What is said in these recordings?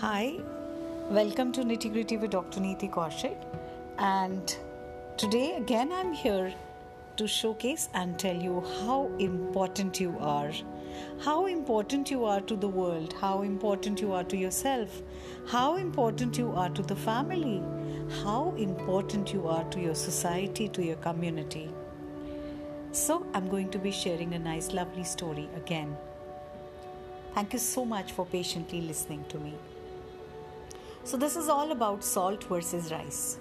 Hi, welcome to Nitty Gritty with Dr. Neeti Kaushik. And today again I'm here to showcase and tell you how important you are. How important you are to the world, how important you are to yourself, how important you are to the family, how important you are to your society, to your community. So, I'm going to be sharing a nice, lovely story again. Thank you so much for patiently listening to me. So, this is all about salt versus rice.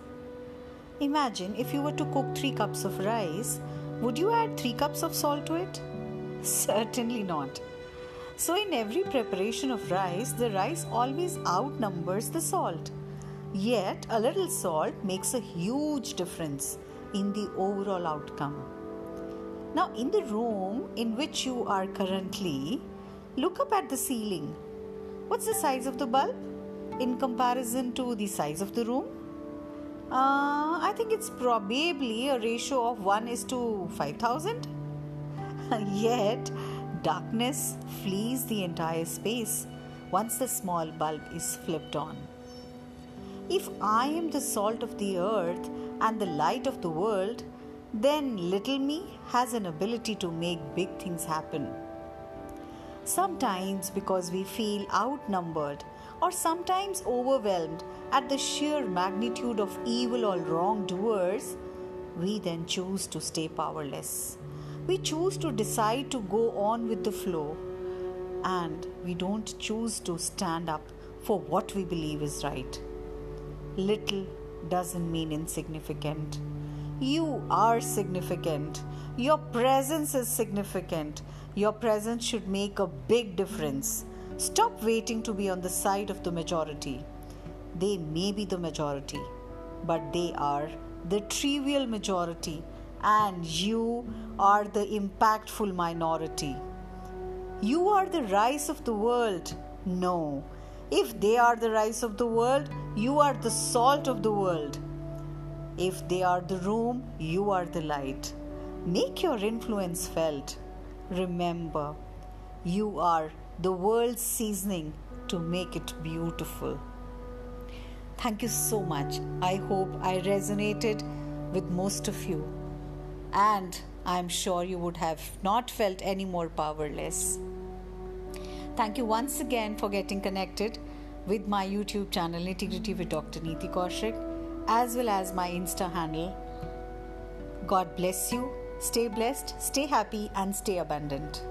Imagine if you were to cook 3 cups of rice, would you add 3 cups of salt to it? Certainly not. So, in every preparation of rice, the rice always outnumbers the salt. Yet, a little salt makes a huge difference in the overall outcome. Now, in the room in which you are currently, look up at the ceiling. What's the size of the bulb in comparison to the size of the room? Uh, I think it's probably a ratio of 1 is to 5000. Yet, darkness flees the entire space once the small bulb is flipped on. If I am the salt of the earth and the light of the world, then little me has an ability to make big things happen. Sometimes because we feel outnumbered or sometimes overwhelmed at the sheer magnitude of evil or wrongdoers, we then choose to stay powerless. We choose to decide to go on with the flow and we don't choose to stand up for what we believe is right. Little doesn't mean insignificant. You are significant. Your presence is significant. Your presence should make a big difference. Stop waiting to be on the side of the majority. They may be the majority, but they are the trivial majority, and you are the impactful minority. You are the rice of the world. No. If they are the rice of the world, you are the salt of the world. If they are the room, you are the light. Make your influence felt. Remember, you are the world's seasoning to make it beautiful. Thank you so much. I hope I resonated with most of you. And I'm sure you would have not felt any more powerless. Thank you once again for getting connected with my YouTube channel Nitty Gritty with Dr. Neeti Kaushik as well as my Insta handle. God bless you. Stay blessed, stay happy, and stay abundant.